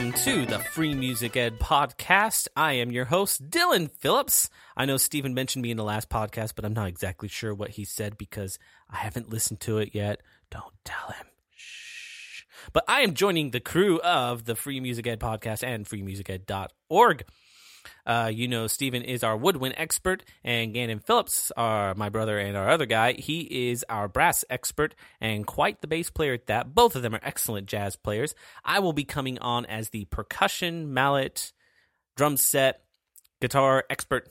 Welcome to the Free Music Ed podcast. I am your host, Dylan Phillips. I know Stephen mentioned me in the last podcast, but I'm not exactly sure what he said because I haven't listened to it yet. Don't tell him. Shh. But I am joining the crew of the Free Music Ed podcast and freemusiced.org. Uh, you know, Stephen is our woodwind expert, and Gannon Phillips, our my brother and our other guy, he is our brass expert and quite the bass player at that. Both of them are excellent jazz players. I will be coming on as the percussion, mallet, drum set, guitar expert.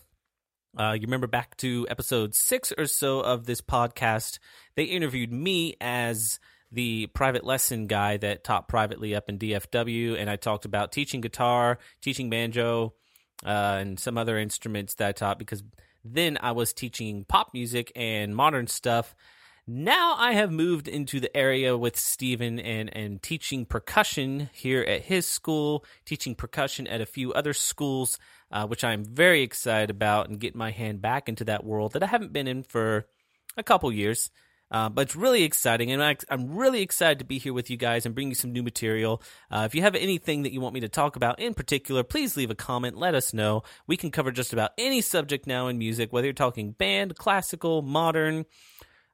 Uh, you remember back to episode six or so of this podcast, they interviewed me as the private lesson guy that taught privately up in DFW, and I talked about teaching guitar, teaching banjo, uh, and some other instruments that I taught because then I was teaching pop music and modern stuff. Now I have moved into the area with Stephen and, and teaching percussion here at his school, teaching percussion at a few other schools, uh, which I'm very excited about and getting my hand back into that world that I haven't been in for a couple years. Uh, but it's really exciting, and I'm really excited to be here with you guys and bring you some new material. Uh, if you have anything that you want me to talk about in particular, please leave a comment. Let us know. We can cover just about any subject now in music, whether you're talking band, classical, modern,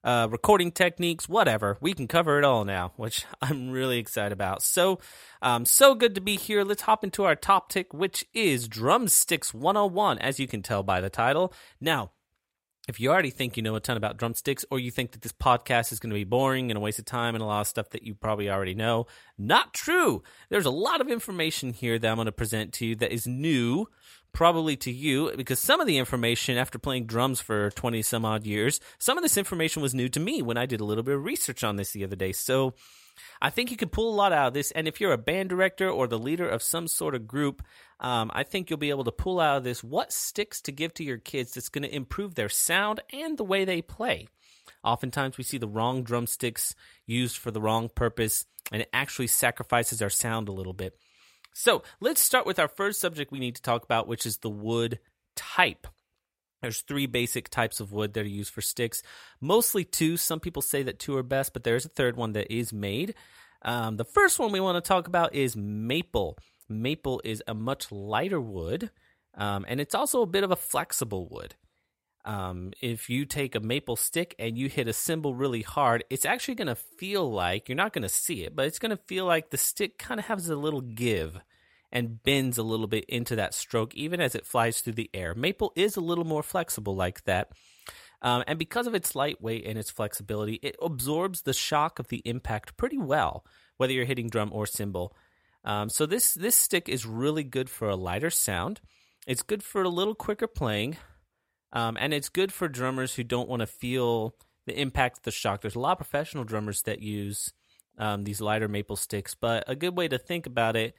uh, recording techniques, whatever. We can cover it all now, which I'm really excited about. So, um, so good to be here. Let's hop into our top tick, which is Drumsticks 101, as you can tell by the title. Now, if you already think you know a ton about drumsticks or you think that this podcast is going to be boring and a waste of time and a lot of stuff that you probably already know, not true. There's a lot of information here that I'm going to present to you that is new, probably to you, because some of the information after playing drums for 20 some odd years, some of this information was new to me when I did a little bit of research on this the other day. So, I think you could pull a lot out of this. And if you're a band director or the leader of some sort of group, um, I think you'll be able to pull out of this what sticks to give to your kids that's going to improve their sound and the way they play. Oftentimes, we see the wrong drumsticks used for the wrong purpose, and it actually sacrifices our sound a little bit. So, let's start with our first subject we need to talk about, which is the wood type. There's three basic types of wood that are used for sticks, mostly two. Some people say that two are best, but there's a third one that is made. Um, the first one we want to talk about is maple. Maple is a much lighter wood, um, and it's also a bit of a flexible wood. Um, if you take a maple stick and you hit a cymbal really hard, it's actually going to feel like you're not going to see it, but it's going to feel like the stick kind of has a little give and bends a little bit into that stroke, even as it flies through the air. Maple is a little more flexible like that. Um, and because of its lightweight and its flexibility, it absorbs the shock of the impact pretty well, whether you're hitting drum or cymbal. Um, so this this stick is really good for a lighter sound. It's good for a little quicker playing, um, and it's good for drummers who don't want to feel the impact of the shock. There's a lot of professional drummers that use um, these lighter maple sticks, but a good way to think about it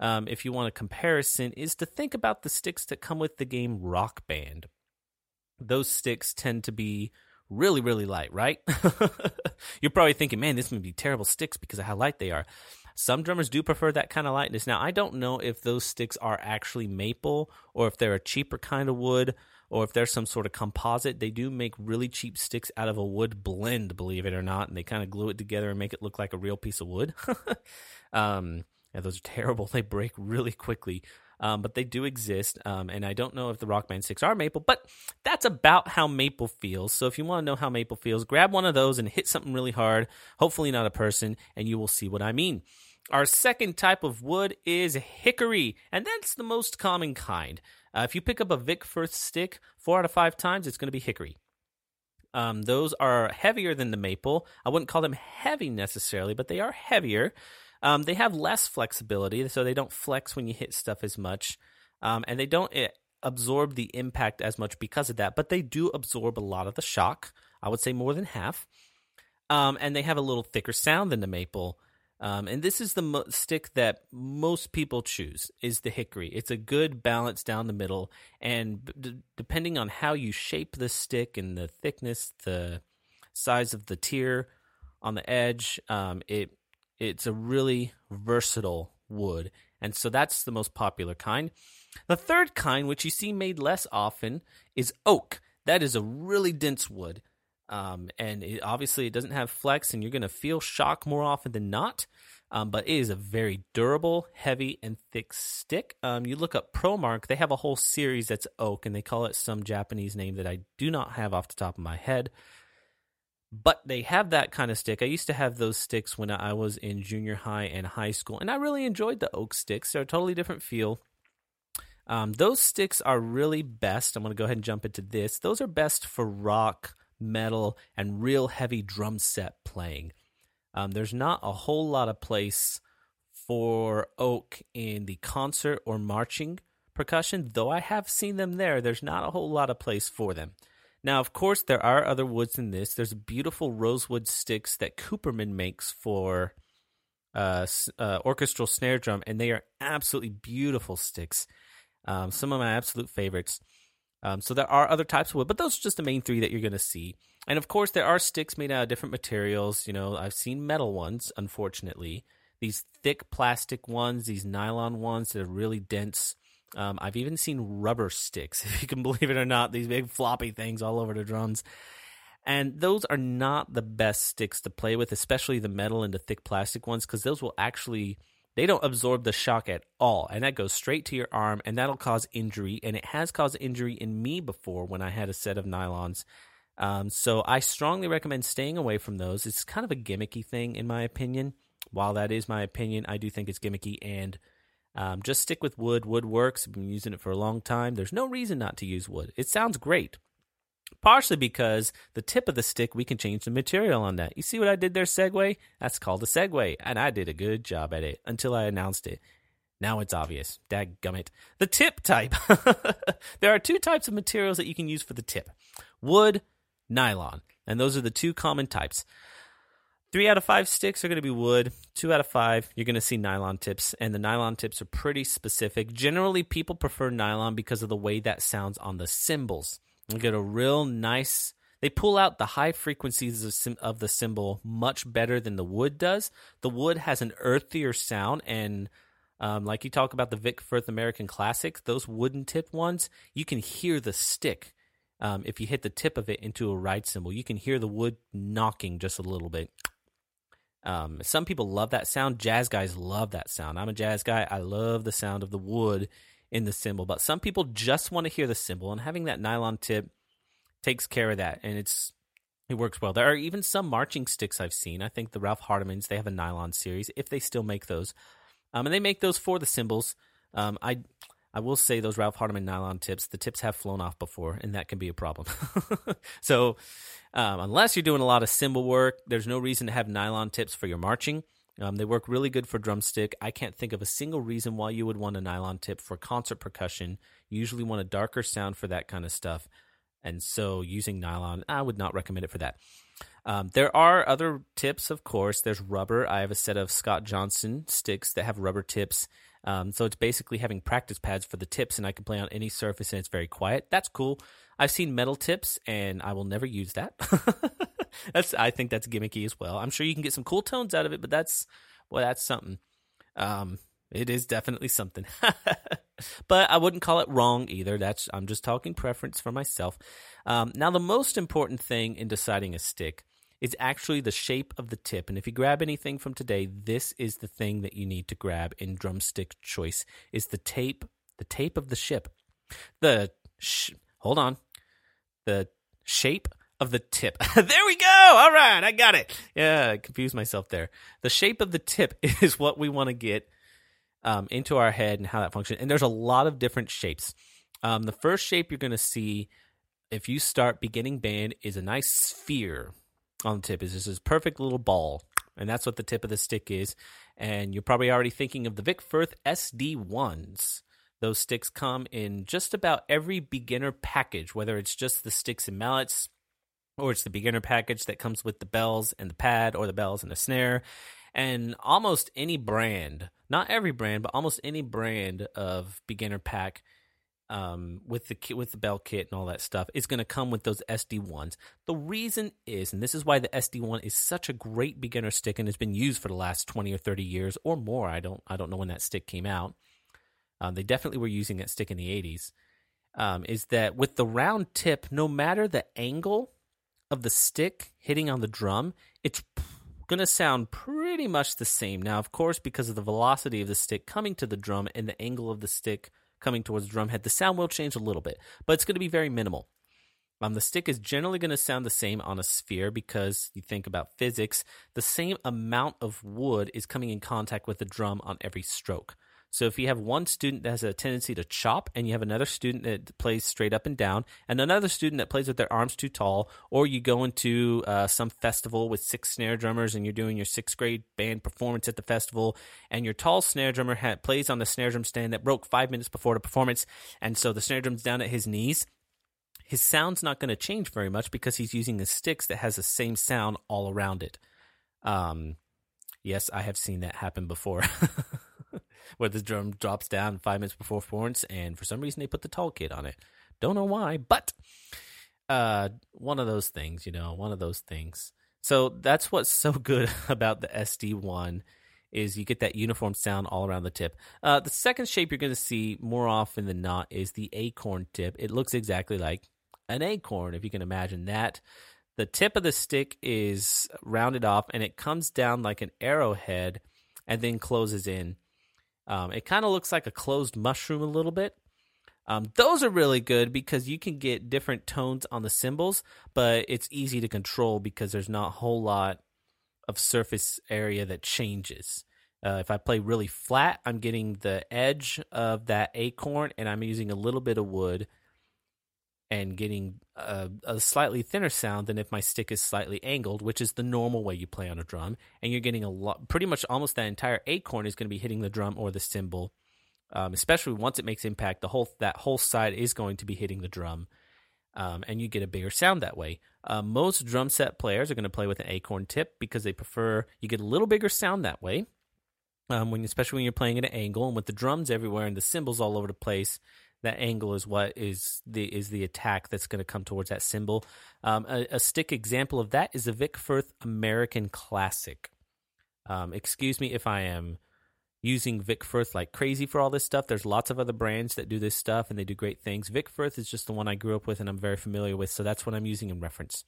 um, if you want a comparison, is to think about the sticks that come with the game Rock Band. Those sticks tend to be really, really light, right? You're probably thinking, man, this would be terrible sticks because of how light they are. Some drummers do prefer that kind of lightness. Now, I don't know if those sticks are actually maple or if they're a cheaper kind of wood or if they're some sort of composite. They do make really cheap sticks out of a wood blend, believe it or not, and they kind of glue it together and make it look like a real piece of wood. um, yeah, those are terrible. They break really quickly. Um, but they do exist. Um, and I don't know if the Rockman 6 are maple, but that's about how maple feels. So if you want to know how maple feels, grab one of those and hit something really hard, hopefully not a person, and you will see what I mean. Our second type of wood is hickory, and that's the most common kind. Uh, if you pick up a Vic Firth stick four out of five times, it's going to be hickory. Um, those are heavier than the maple. I wouldn't call them heavy necessarily, but they are heavier. Um, they have less flexibility, so they don't flex when you hit stuff as much, um, and they don't eh, absorb the impact as much because of that. But they do absorb a lot of the shock. I would say more than half. Um, and they have a little thicker sound than the maple. Um, and this is the mo- stick that most people choose is the hickory. It's a good balance down the middle, and d- depending on how you shape the stick and the thickness, the size of the tear on the edge, um, it it's a really versatile wood. And so that's the most popular kind. The third kind, which you see made less often, is oak. That is a really dense wood. Um, and it, obviously, it doesn't have flex, and you're going to feel shock more often than not. Um, but it is a very durable, heavy, and thick stick. Um, you look up ProMark, they have a whole series that's oak, and they call it some Japanese name that I do not have off the top of my head. But they have that kind of stick. I used to have those sticks when I was in junior high and high school, and I really enjoyed the oak sticks. They're a totally different feel. Um, those sticks are really best. I'm going to go ahead and jump into this. Those are best for rock, metal, and real heavy drum set playing. Um, there's not a whole lot of place for oak in the concert or marching percussion, though I have seen them there. There's not a whole lot of place for them. Now, of course, there are other woods in this. There's beautiful rosewood sticks that Cooperman makes for uh, uh, orchestral snare drum, and they are absolutely beautiful sticks. Um, some of my absolute favorites. Um, so there are other types of wood, but those are just the main three that you're going to see. And of course, there are sticks made out of different materials. You know, I've seen metal ones, unfortunately. These thick plastic ones, these nylon ones that are really dense. Um, I've even seen rubber sticks, if you can believe it or not, these big floppy things all over the drums. And those are not the best sticks to play with, especially the metal and the thick plastic ones, because those will actually they don't absorb the shock at all and that goes straight to your arm and that'll cause injury and it has caused injury in me before when i had a set of nylons um, so I strongly recommend staying away from those. It's kind of a gimmicky thing, in my opinion. While that is my opinion, I do think it's gimmicky and um, just stick with wood. Wood works. I've been using it for a long time. There's no reason not to use wood. It sounds great. Partially because the tip of the stick, we can change the material on that. You see what I did there, segue? That's called a segue, and I did a good job at it until I announced it. Now it's obvious. Dadgummit. The tip type. there are two types of materials that you can use for the tip wood nylon. And those are the two common types. Three out of five sticks are going to be wood. Two out of five, you're going to see nylon tips. And the nylon tips are pretty specific. Generally, people prefer nylon because of the way that sounds on the cymbals. You get a real nice, they pull out the high frequencies of the cymbal much better than the wood does. The wood has an earthier sound and um, like you talk about the Vic Firth American Classics, those wooden tip ones, you can hear the stick um, if you hit the tip of it into a ride cymbal, you can hear the wood knocking just a little bit. Um, some people love that sound. Jazz guys love that sound. I'm a jazz guy. I love the sound of the wood in the cymbal, but some people just want to hear the cymbal, and having that nylon tip takes care of that, and it's it works well. There are even some marching sticks I've seen. I think the Ralph Hardimons they have a nylon series if they still make those, um, and they make those for the cymbals. Um, I I will say those Ralph Hardimon nylon tips, the tips have flown off before, and that can be a problem. so, um, unless you're doing a lot of cymbal work, there's no reason to have nylon tips for your marching. Um, they work really good for drumstick. I can't think of a single reason why you would want a nylon tip for concert percussion. You usually want a darker sound for that kind of stuff. And so, using nylon, I would not recommend it for that. Um, there are other tips, of course. There's rubber. I have a set of Scott Johnson sticks that have rubber tips. Um, so it's basically having practice pads for the tips, and I can play on any surface, and it's very quiet. That's cool. I've seen metal tips, and I will never use that. that's I think that's gimmicky as well. I'm sure you can get some cool tones out of it, but that's well, that's something. Um, it is definitely something. but I wouldn't call it wrong either. That's I'm just talking preference for myself. Um, now, the most important thing in deciding a stick is actually the shape of the tip. And if you grab anything from today, this is the thing that you need to grab in drumstick choice is the tape, the tape of the ship. The sh- hold on. The shape of the tip. there we go. All right, I got it. Yeah, I confused myself there. The shape of the tip is what we want to get um, into our head and how that functions. And there's a lot of different shapes. Um, the first shape you're going to see if you start beginning band is a nice sphere on the tip is just this perfect little ball. And that's what the tip of the stick is. And you're probably already thinking of the Vic Firth SD1s. Those sticks come in just about every beginner package, whether it's just the sticks and mallets, or it's the beginner package that comes with the bells and the pad, or the bells and the snare. And almost any brand, not every brand, but almost any brand of beginner pack um, with the kit, with the bell kit and all that stuff is going to come with those SD ones. The reason is, and this is why the SD one is such a great beginner stick and has been used for the last twenty or thirty years or more. I don't I don't know when that stick came out. Um, they definitely were using that stick in the eighties. Um, is that with the round tip, no matter the angle of the stick hitting on the drum, it's going to sound pretty much the same. Now, of course, because of the velocity of the stick coming to the drum and the angle of the stick coming towards the drum head, the sound will change a little bit, but it's going to be very minimal. Um, the stick is generally going to sound the same on a sphere because you think about physics, the same amount of wood is coming in contact with the drum on every stroke. So if you have one student that has a tendency to chop, and you have another student that plays straight up and down, and another student that plays with their arms too tall, or you go into uh, some festival with six snare drummers and you're doing your sixth grade band performance at the festival, and your tall snare drummer ha- plays on the snare drum stand that broke five minutes before the performance, and so the snare drum's down at his knees. His sound's not going to change very much because he's using the sticks that has the same sound all around it. Um, yes, I have seen that happen before. where the drum drops down five minutes before Florence, and for some reason they put the tall kid on it. Don't know why, but uh, one of those things, you know, one of those things. So that's what's so good about the SD1 is you get that uniform sound all around the tip. Uh, the second shape you're going to see more often than not is the acorn tip. It looks exactly like an acorn, if you can imagine that. The tip of the stick is rounded off and it comes down like an arrowhead and then closes in. Um, it kind of looks like a closed mushroom a little bit. Um, those are really good because you can get different tones on the cymbals, but it's easy to control because there's not a whole lot of surface area that changes. Uh, if I play really flat, I'm getting the edge of that acorn and I'm using a little bit of wood and getting a, a, slightly thinner sound than if my stick is slightly angled, which is the normal way you play on a drum. And you're getting a lot, pretty much almost that entire acorn is going to be hitting the drum or the cymbal. Um, especially once it makes impact, the whole that whole side is going to be hitting the drum, um, and you get a bigger sound that way. Uh, most drum set players are going to play with an acorn tip because they prefer you get a little bigger sound that way. Um, when especially when you're playing at an angle and with the drums everywhere and the cymbals all over the place, that angle is what is the is the attack that's going to come towards that cymbal. Um, a, a, stick example of that is the Vic Firth American Classic. Um, excuse me if I am using Vic Firth like crazy for all this stuff. There's lots of other brands that do this stuff and they do great things. Vic Firth is just the one I grew up with and I'm very familiar with, so that's what I'm using in reference.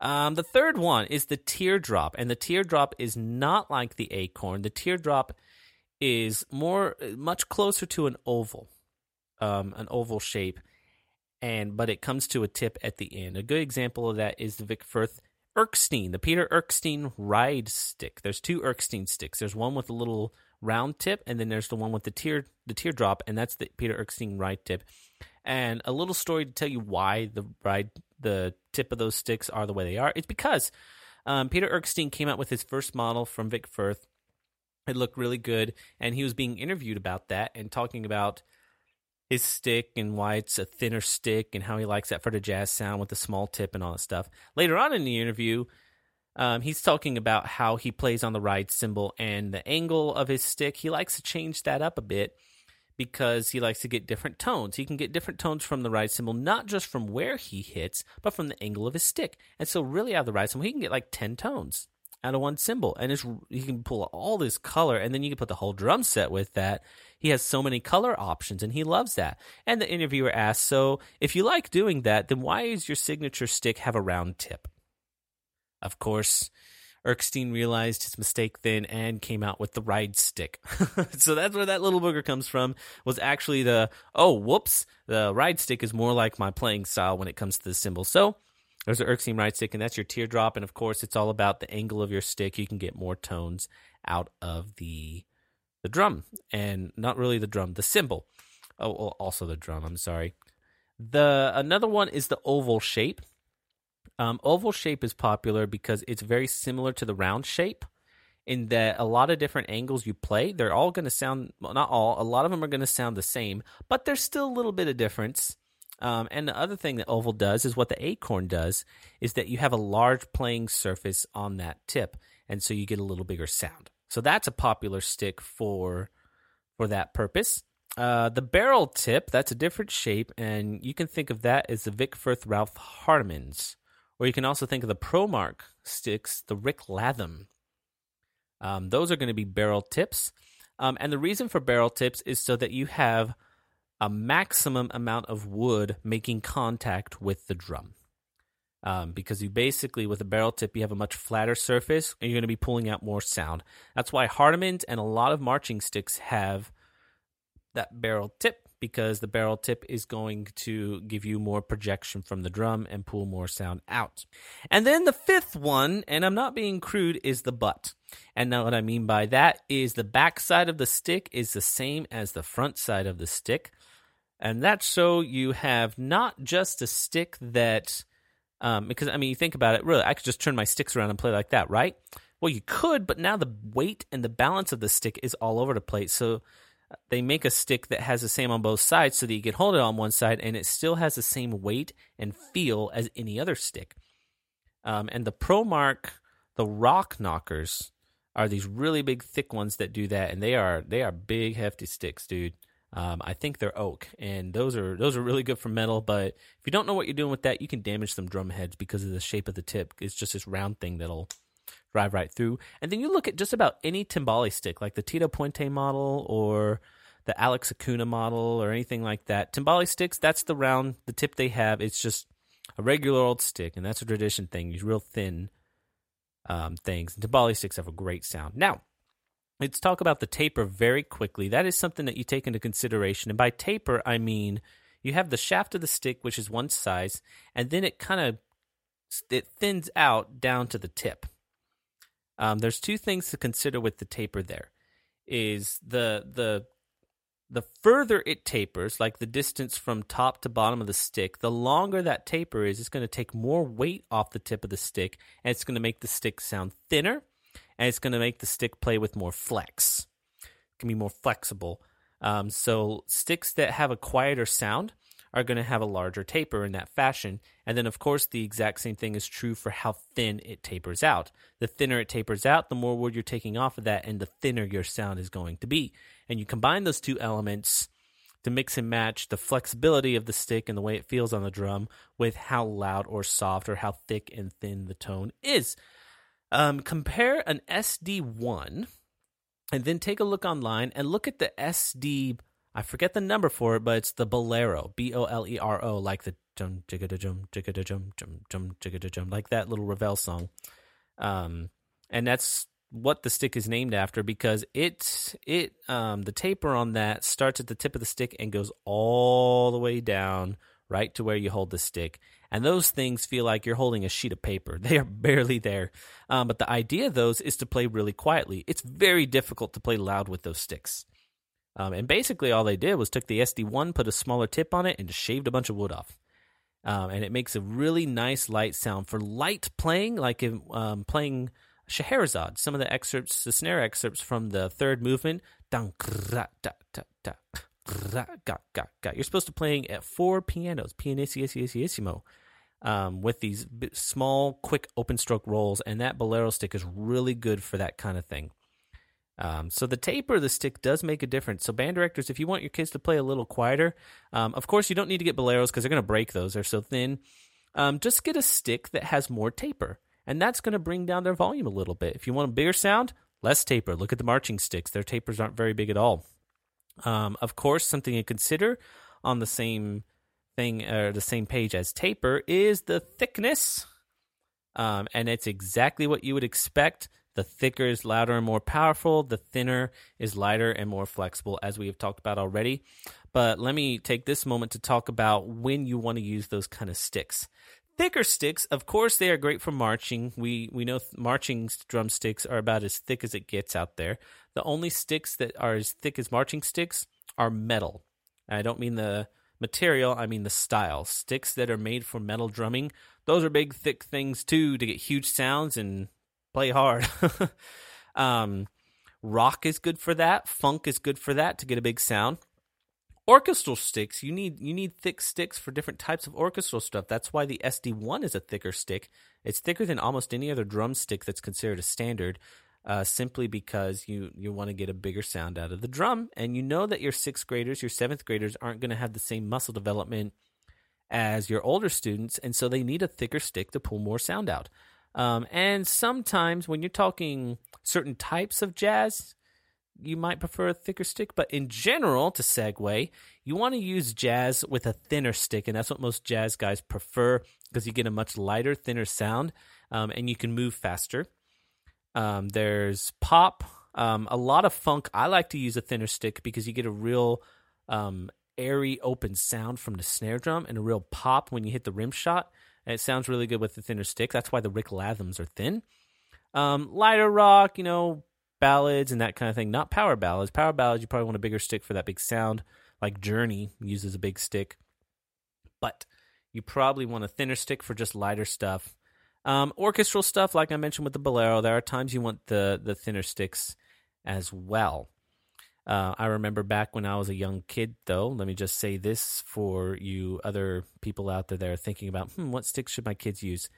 Um, the third one is the teardrop, and the teardrop is not like the acorn. The teardrop is more much closer to an oval um, an oval shape, and but it comes to a tip at the end. A good example of that is the Vic Firth Erskine, the Peter Erskine ride stick. There's two Erskine sticks. There's one with a little round tip, and then there's the one with the tear the teardrop, and that's the Peter Erskine ride tip. And a little story to tell you why the ride the tip of those sticks are the way they are. It's because um, Peter Erskine came out with his first model from Vic Firth. It looked really good, and he was being interviewed about that and talking about his stick and why it's a thinner stick and how he likes that for the jazz sound with the small tip and all that stuff. Later on in the interview, um, he's talking about how he plays on the ride cymbal and the angle of his stick. He likes to change that up a bit because he likes to get different tones. He can get different tones from the ride cymbal, not just from where he hits, but from the angle of his stick. And so, really, out of the ride cymbal, he can get like 10 tones out of one cymbal. And it's, you can pull all this color, and then you can put the whole drum set with that he has so many color options and he loves that. And the interviewer asks, So, if you like doing that, then why does your signature stick have a round tip? Of course, Erskine realized his mistake then and came out with the ride stick. so that's where that little booger comes from. Was actually the oh whoops, the ride stick is more like my playing style when it comes to the cymbal. So there's an Erskine right stick, and that's your teardrop. And of course, it's all about the angle of your stick. You can get more tones out of the the drum and not really the drum, the cymbal. Oh, also the drum. I'm sorry. The another one is the oval shape. Um, oval shape is popular because it's very similar to the round shape in that a lot of different angles you play, they're all going to sound, well, not all, a lot of them are going to sound the same, but there's still a little bit of difference. Um, and the other thing that oval does is what the acorn does is that you have a large playing surface on that tip, and so you get a little bigger sound. So that's a popular stick for for that purpose. Uh, the barrel tip, that's a different shape, and you can think of that as the Vic Firth Ralph Harmons. Or you can also think of the Promark sticks, the Rick Latham. Um, those are going to be barrel tips. Um, and the reason for barrel tips is so that you have a maximum amount of wood making contact with the drum. Um, because you basically, with a barrel tip, you have a much flatter surface and you're going to be pulling out more sound. That's why Hardimons and a lot of marching sticks have that barrel tip because the barrel tip is going to give you more projection from the drum and pull more sound out. And then the fifth one, and I'm not being crude, is the butt. And now what I mean by that is the back side of the stick is the same as the front side of the stick. And that's so you have not just a stick that, um, because I mean, you think about it, really, I could just turn my sticks around and play like that, right? Well, you could, but now the weight and the balance of the stick is all over the place. So they make a stick that has the same on both sides so that you can hold it on one side and it still has the same weight and feel as any other stick. Um, and the ProMark, the Rock Knockers, are these really big, thick ones that do that, and they are they are big, hefty sticks, dude. Um, I think they're oak, and those are those are really good for metal. But if you don't know what you're doing with that, you can damage some drum heads because of the shape of the tip. It's just this round thing that'll drive right through. And then you look at just about any timbale stick, like the Tito Puente model or the Alex Acuna model or anything like that. Timbale sticks, that's the round, the tip they have. It's just a regular old stick, and that's a tradition thing. These real thin um, things. And timbale sticks have a great sound. Now, let's talk about the taper very quickly. That is something that you take into consideration. And by taper, I mean you have the shaft of the stick, which is one size, and then it kind of it thins out down to the tip. Um, there's two things to consider with the taper. There is the the the further it tapers, like the distance from top to bottom of the stick, the longer that taper is, it's going to take more weight off the tip of the stick, and it's going to make the stick sound thinner, and it's going to make the stick play with more flex. It can be more flexible. Um, so sticks that have a quieter sound are going to have a larger taper in that fashion. And then, of course, the exact same thing is true for how thin it tapers out. The thinner it tapers out, the more wood you're taking off of that, and the thinner your sound is going to be. And you combine those two elements to mix and match the flexibility of the stick and the way it feels on the drum with how loud or soft or how thick and thin the tone is. Um, compare an SD1 and then take a look online and look at the SD I forget the number for it, but it's the Bolero, B O L E R O, like the jum jigga jum jigga jum jum jum jigga jum, like that little Ravel song. Um, and that's what the stick is named after because it it um the taper on that starts at the tip of the stick and goes all the way down right to where you hold the stick. And those things feel like you're holding a sheet of paper. They are barely there. Um, but the idea of those is to play really quietly. It's very difficult to play loud with those sticks. Um, and basically, all they did was took the SD1, put a smaller tip on it, and shaved a bunch of wood off. Um, and it makes a really nice light sound for light playing, like in, um, playing Scheherazade. Some of the excerpts, the snare excerpts from the third movement, you're supposed to playing at four pianos, pianissimo, um, with these small, quick open stroke rolls, and that bolero stick is really good for that kind of thing. Um, so the taper of the stick does make a difference. So band directors, if you want your kids to play a little quieter, um, of course you don't need to get boleros because they're going to break those. They're so thin. Um, just get a stick that has more taper, and that's going to bring down their volume a little bit. If you want a bigger sound, less taper. Look at the marching sticks; their tapers aren't very big at all. Um, of course, something to consider on the same thing or the same page as taper is the thickness, um, and it's exactly what you would expect the thicker is louder and more powerful. The thinner is lighter and more flexible, as we have talked about already. But let me take this moment to talk about when you want to use those kind of sticks. Thicker sticks, of course, they are great for marching. We we know marching drumsticks are about as thick as it gets out there. The only sticks that are as thick as marching sticks are metal. And I don't mean the material, I mean the style. Sticks that are made for metal drumming, those are big, thick things too to get huge sounds and play hard. um, rock is good for that. Funk is good for that to get a big sound. Orchestral sticks, you need you need thick sticks for different types of orchestral stuff. That's why the SD1 is a thicker stick. It's thicker than almost any other drum stick that's considered a standard. Uh, simply because you you want to get a bigger sound out of the drum, and you know that your sixth graders, your seventh graders aren't going to have the same muscle development as your older students, and so they need a thicker stick to pull more sound out. Um, and sometimes when you're talking certain types of jazz, you might prefer a thicker stick, but in general, to segue, you want to use jazz with a thinner stick, and that's what most jazz guys prefer because you get a much lighter, thinner sound, um, and you can move faster. Um, there's pop, um, a lot of funk. I like to use a thinner stick because you get a real um, airy, open sound from the snare drum and a real pop when you hit the rim shot. And it sounds really good with the thinner stick. That's why the Rick Lathams are thin. Um, lighter rock, you know, ballads and that kind of thing. Not power ballads. Power ballads, you probably want a bigger stick for that big sound. Like Journey uses a big stick. But you probably want a thinner stick for just lighter stuff. Um, orchestral stuff, like I mentioned with the bolero, there are times you want the the thinner sticks as well. Uh, I remember back when I was a young kid, though. Let me just say this for you other people out there that are thinking about, hmm, what sticks should my kids use?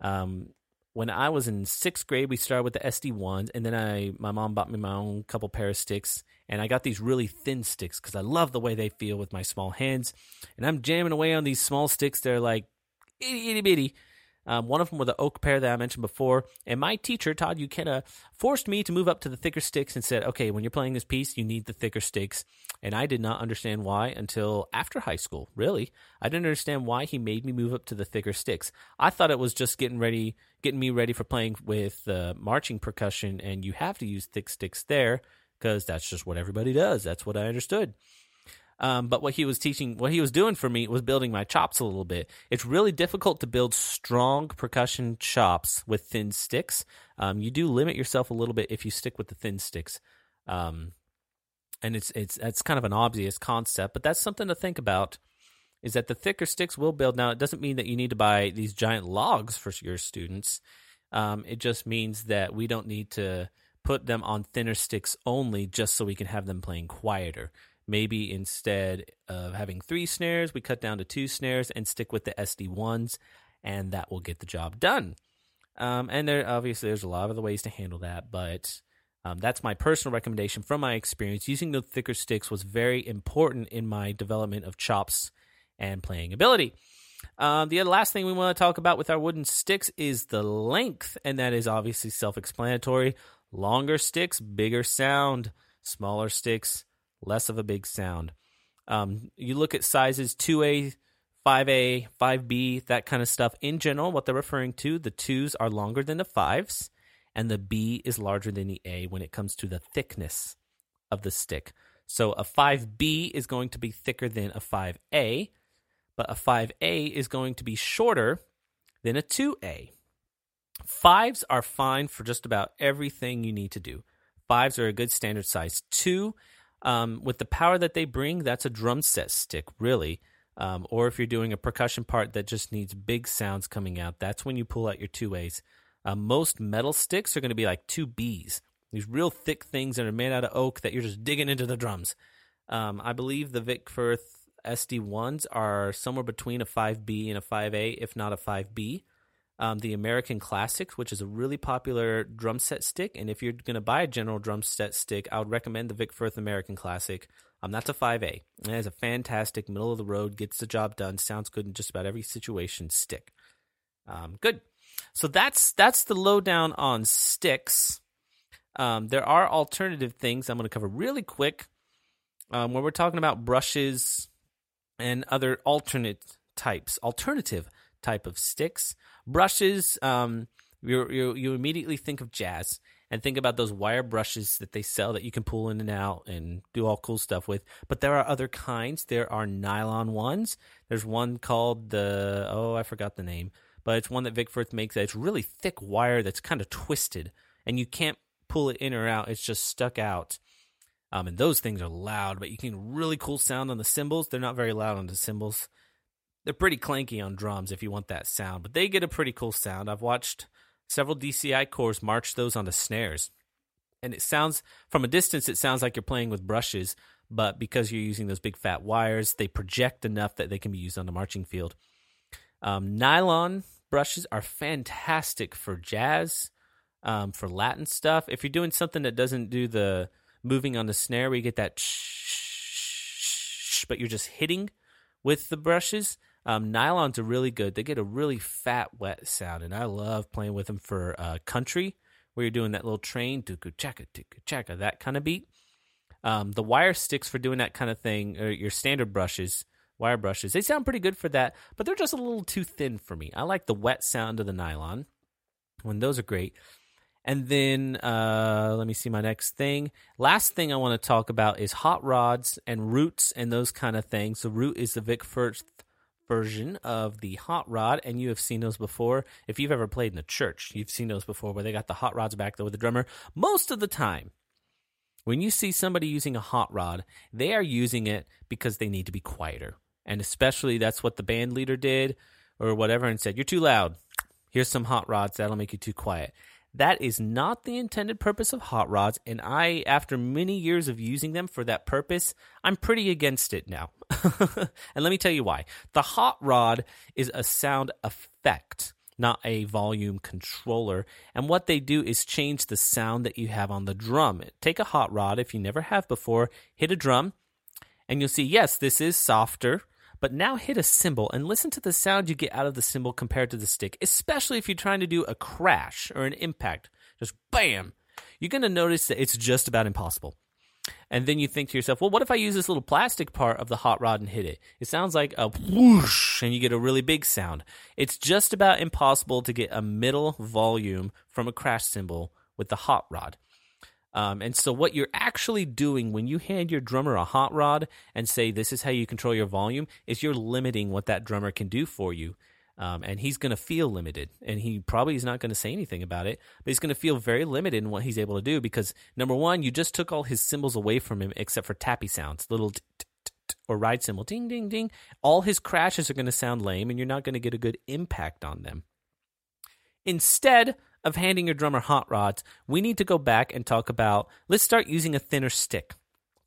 Um, when I was in sixth grade, we started with the SD ones, and then I my mom bought me my own couple pair of sticks, and I got these really thin sticks because I love the way they feel with my small hands, and I'm jamming away on these small sticks. They're like itty itty bitty, um, one of them were the oak pair that I mentioned before. And my teacher, Todd Ukena, forced me to move up to the thicker sticks and said, okay, when you're playing this piece, you need the thicker sticks. And I did not understand why until after high school, really. I didn't understand why he made me move up to the thicker sticks. I thought it was just getting ready, getting me ready for playing with uh, marching percussion, and you have to use thick sticks there because that's just what everybody does. That's what I understood. Um, but what he was teaching, what he was doing for me was building my chops a little bit. It's really difficult to build strong percussion chops with thin sticks. Um, you do limit yourself a little bit if you stick with the thin sticks. Um, and it's it's that's kind of an obvious concept, but that's something to think about. Is that the thicker sticks will build? Now, it doesn't mean that you need to buy these giant logs for your students. Um, it just means that we don't need to put them on thinner sticks only just so we can have them playing quieter. Maybe instead of having three snares, we cut down to two snares and stick with the SD ones, and that will get the job done. Um, and there obviously there's a lot of the ways to handle that, but um, that's my personal recommendation from my experience. Using the thicker sticks was very important in my development of chops and playing ability. Um, the last thing we want to talk about with our wooden sticks is the length, and that is obviously self explanatory. Longer sticks, bigger sound. Smaller sticks, less of a big sound. Um, you look at sizes 2A, 5A, 5B, that kind of stuff. In general, what they're referring to, the 2s are longer than the 5s, and the B is larger than the A when it comes to the thickness of the stick. So a 5B is going to be thicker than a 5A, but a 5A is going to be shorter than a 2A. Fives are fine for just about everything you need to do. Fives are a good standard size. Two um, with the power that they bring, that's a drum set stick, really. Um, or if you're doing a percussion part that just needs big sounds coming out, that's when you pull out your two A's. Uh, most metal sticks are going to be like two B's, these real thick things that are made out of oak that you're just digging into the drums. Um, I believe the Vic Firth SD1s are somewhere between a 5B and a 5A, if not a 5B um, the American Classics, which is a really popular drum set stick. And if you're going to buy a general drum set stick, I would recommend the Vic Firth American Classic. Um, that's a 5A. It has a fantastic middle of the road, gets the job done, sounds good in just about every situation stick. Um, good. So that's that's the lowdown on sticks. Um, there are alternative things I'm going to cover really quick um, when we're talking about brushes and other alternate types, alternative type of sticks. Brushes, um, you you you immediately think of jazz and think about those wire brushes that they sell that you can pull in and out and do all cool stuff with. But there are other kinds. There are nylon ones. There's one called the oh I forgot the name, but it's one that Vic Firth makes. It's really thick wire that's kind of twisted, and you can't pull it in or out. It's just stuck out. Um, and those things are loud, but you can really cool sound on the cymbals. They're not very loud on the cymbals they're pretty clanky on drums if you want that sound, but they get a pretty cool sound. I've watched several DCI corps march those onto snares. And it sounds from a distance it sounds like you're playing with brushes, but because you're using those big fat wires, they project enough that they can be used on the marching field. Um, nylon brushes are fantastic for jazz, um, for Latin stuff. If you're doing something that doesn't do the moving on the snare, where you get that shh, but you're just hitting with the brushes, um, nylons are really good. They get a really fat, wet sound, and I love playing with them for uh, country where you're doing that little train, tuku chaka, tuku chaka, that kind of beat. Um, the wire sticks for doing that kind of thing, or your standard brushes, wire brushes, they sound pretty good for that, but they're just a little too thin for me. I like the wet sound of the nylon when those are great. And then uh, let me see my next thing. Last thing I want to talk about is hot rods and Rutes and those kind of things. The Rute is the Vic Firth version of the hot rod, and you have seen those before. If you've ever played in a church, you've seen those before where they got the hot rods back there with the drummer. Most of the time, when you see somebody using a hot rod, they are using it because they need to be quieter. And especially that's what the band leader did or whatever and said, You're too loud. Here's some hot rods that'll make you too quiet. That is not the intended purpose of hot rods, and I, after many years of using them for that purpose, I'm pretty against it now. and let me tell you why. The hot rod is a sound effect, not a volume controller. And what they do is change the sound that you have on the drum. Take a hot rod, if you never have before, hit a drum, and you'll see, yes, this is softer but now hit a cymbal and listen to the sound you get out of the cymbal compared to the stick, especially if you're trying to do a crash or an impact. Just bam! You're going to notice that it's just about impossible. And then you think to yourself, well, what if I use this little plastic part of the hot rod and hit it? It sounds like a whoosh, and you get a really big sound. It's just about impossible to get a middle volume from a crash cymbal with the hot rod. Um, and so, what you're actually doing when you hand your drummer a hot rod and say, This is how you control your volume, is you're limiting what that drummer can do for you. Um, and he's going to feel limited. And he probably is not going to say anything about it, but he's going to feel very limited in what he's able to do because, number one, you just took all his cymbals away from him except for tappy sounds, little or ride cymbal, ding, ding, ding. All his crashes are going to sound lame, and you're not going to get a good impact on them. Instead, of handing your drummer hot rods, we need to go back and talk about let's start using a thinner stick.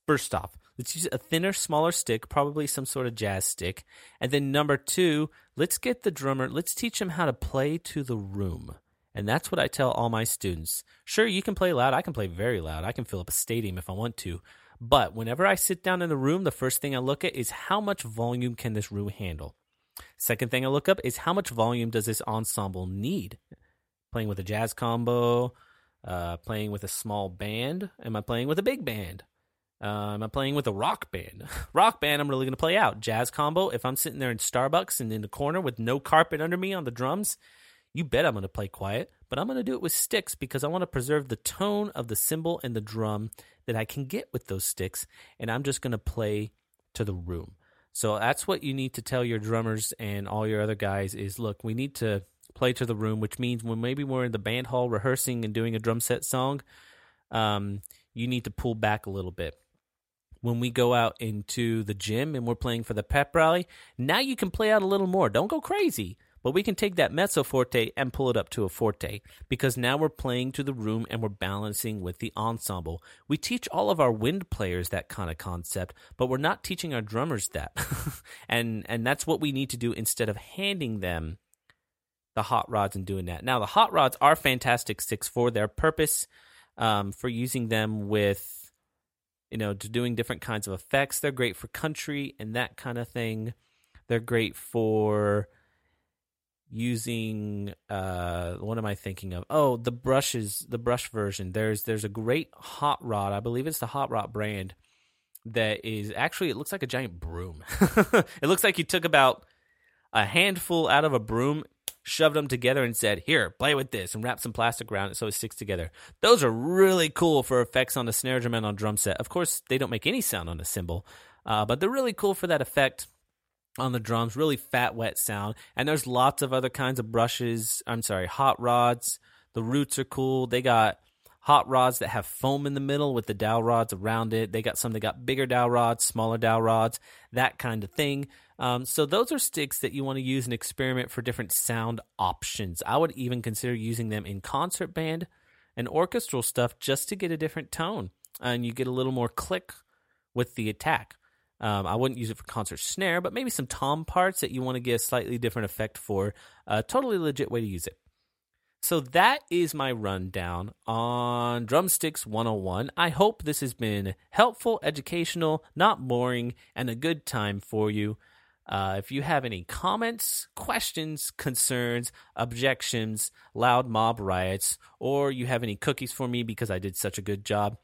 First off, let's use a thinner, smaller stick, probably some sort of jazz stick. And then number two, let's get the drummer, let's teach him how to play to the room. And that's what I tell all my students. Sure, you can play loud. I can play very loud. I can fill up a stadium if I want to. But whenever I sit down in the room, the first thing I look at is how much volume can this room handle? Second thing I look up is how much volume does this ensemble need? Playing with a jazz combo, uh, playing with a small band? Am I playing with a big band? Uh, am I playing with a rock band? rock band, I'm really going to play out. Jazz combo, if I'm sitting there in Starbucks and in the corner with no carpet under me on the drums, you bet I'm going to play quiet, but I'm going to do it with sticks because I want to preserve the tone of the cymbal and the drum that I can get with those sticks, and I'm just going to play to the room. So that's what you need to tell your drummers and all your other guys is look, we need to play to the room, which means when maybe we're in the band hall rehearsing and doing a drum set song, um, you need to pull back a little bit. When we go out into the gym and we're playing for the pep rally, now you can play out a little more. Don't go crazy, but we can take that mezzo forte and pull it up to a forte because now we're playing to the room and we're balancing with the ensemble. We teach all of our wind players that kind of concept, but we're not teaching our drummers that. and and that's what we need to do instead of handing them the hot rods and doing that. Now, the hot rods are fantastic sticks for their purpose, um, for using them with, you know, doing different kinds of effects. They're great for country and that kind of thing. They're great for using uh what am i thinking of oh the brushes the brush version there's there's a great hot rod i believe it's the hot rod brand that is actually it looks like a giant broom it looks like you took about a handful out of a broom shoved them together and said, Here, play with this, and wrapped some plastic around it so it sticks together. Those are really cool for effects on the snare drum and on drum set. Of course, they don't make any sound on a cymbal, uh, but they're really cool for that effect on the drums, really fat, wet sound. And there's lots of other kinds of brushes. I'm sorry, hot rods. The Rutes are cool. They got hot rods that have foam in the middle with the dowel rods around it. They got some that got bigger dowel rods, smaller dowel rods, that kind of thing. Um, so those are sticks that you want to use and experiment for different sound options. I would even consider using them in concert band and orchestral stuff just to get a different tone, and you get a little more click with the attack. Um, I wouldn't use it for concert snare, but maybe some tom parts that you want to get a slightly different effect for. A totally legit way to use it. So that is my rundown on Drumsticks 101. I hope this has been helpful, educational, not boring, and a good time for you. Uh, if you have any comments, questions, concerns, objections, loud mob riots, or you have any cookies for me because I did such a good job,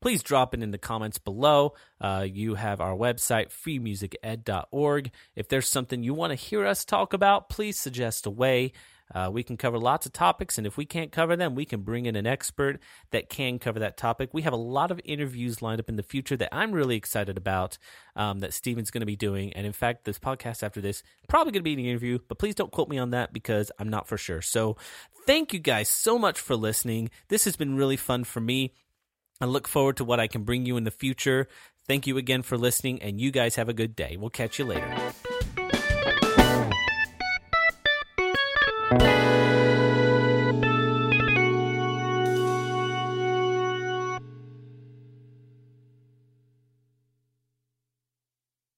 please drop it in the comments below. Uh, you have our website, freemusiced.org. If there's something you want to hear us talk about, please suggest a way. Uh, we can cover lots of topics, and if we can't cover them, we can bring in an expert that can cover that topic. We have a lot of interviews lined up in the future that I'm really excited about um, that Steven's going to be doing. And in fact, this podcast after this probably going to be an interview, but please don't quote me on that because I'm not for sure. So thank you guys so much for listening. This has been really fun for me. I look forward to what I can bring you in the future. Thank you again for listening, and you guys have a good day. We'll catch you later.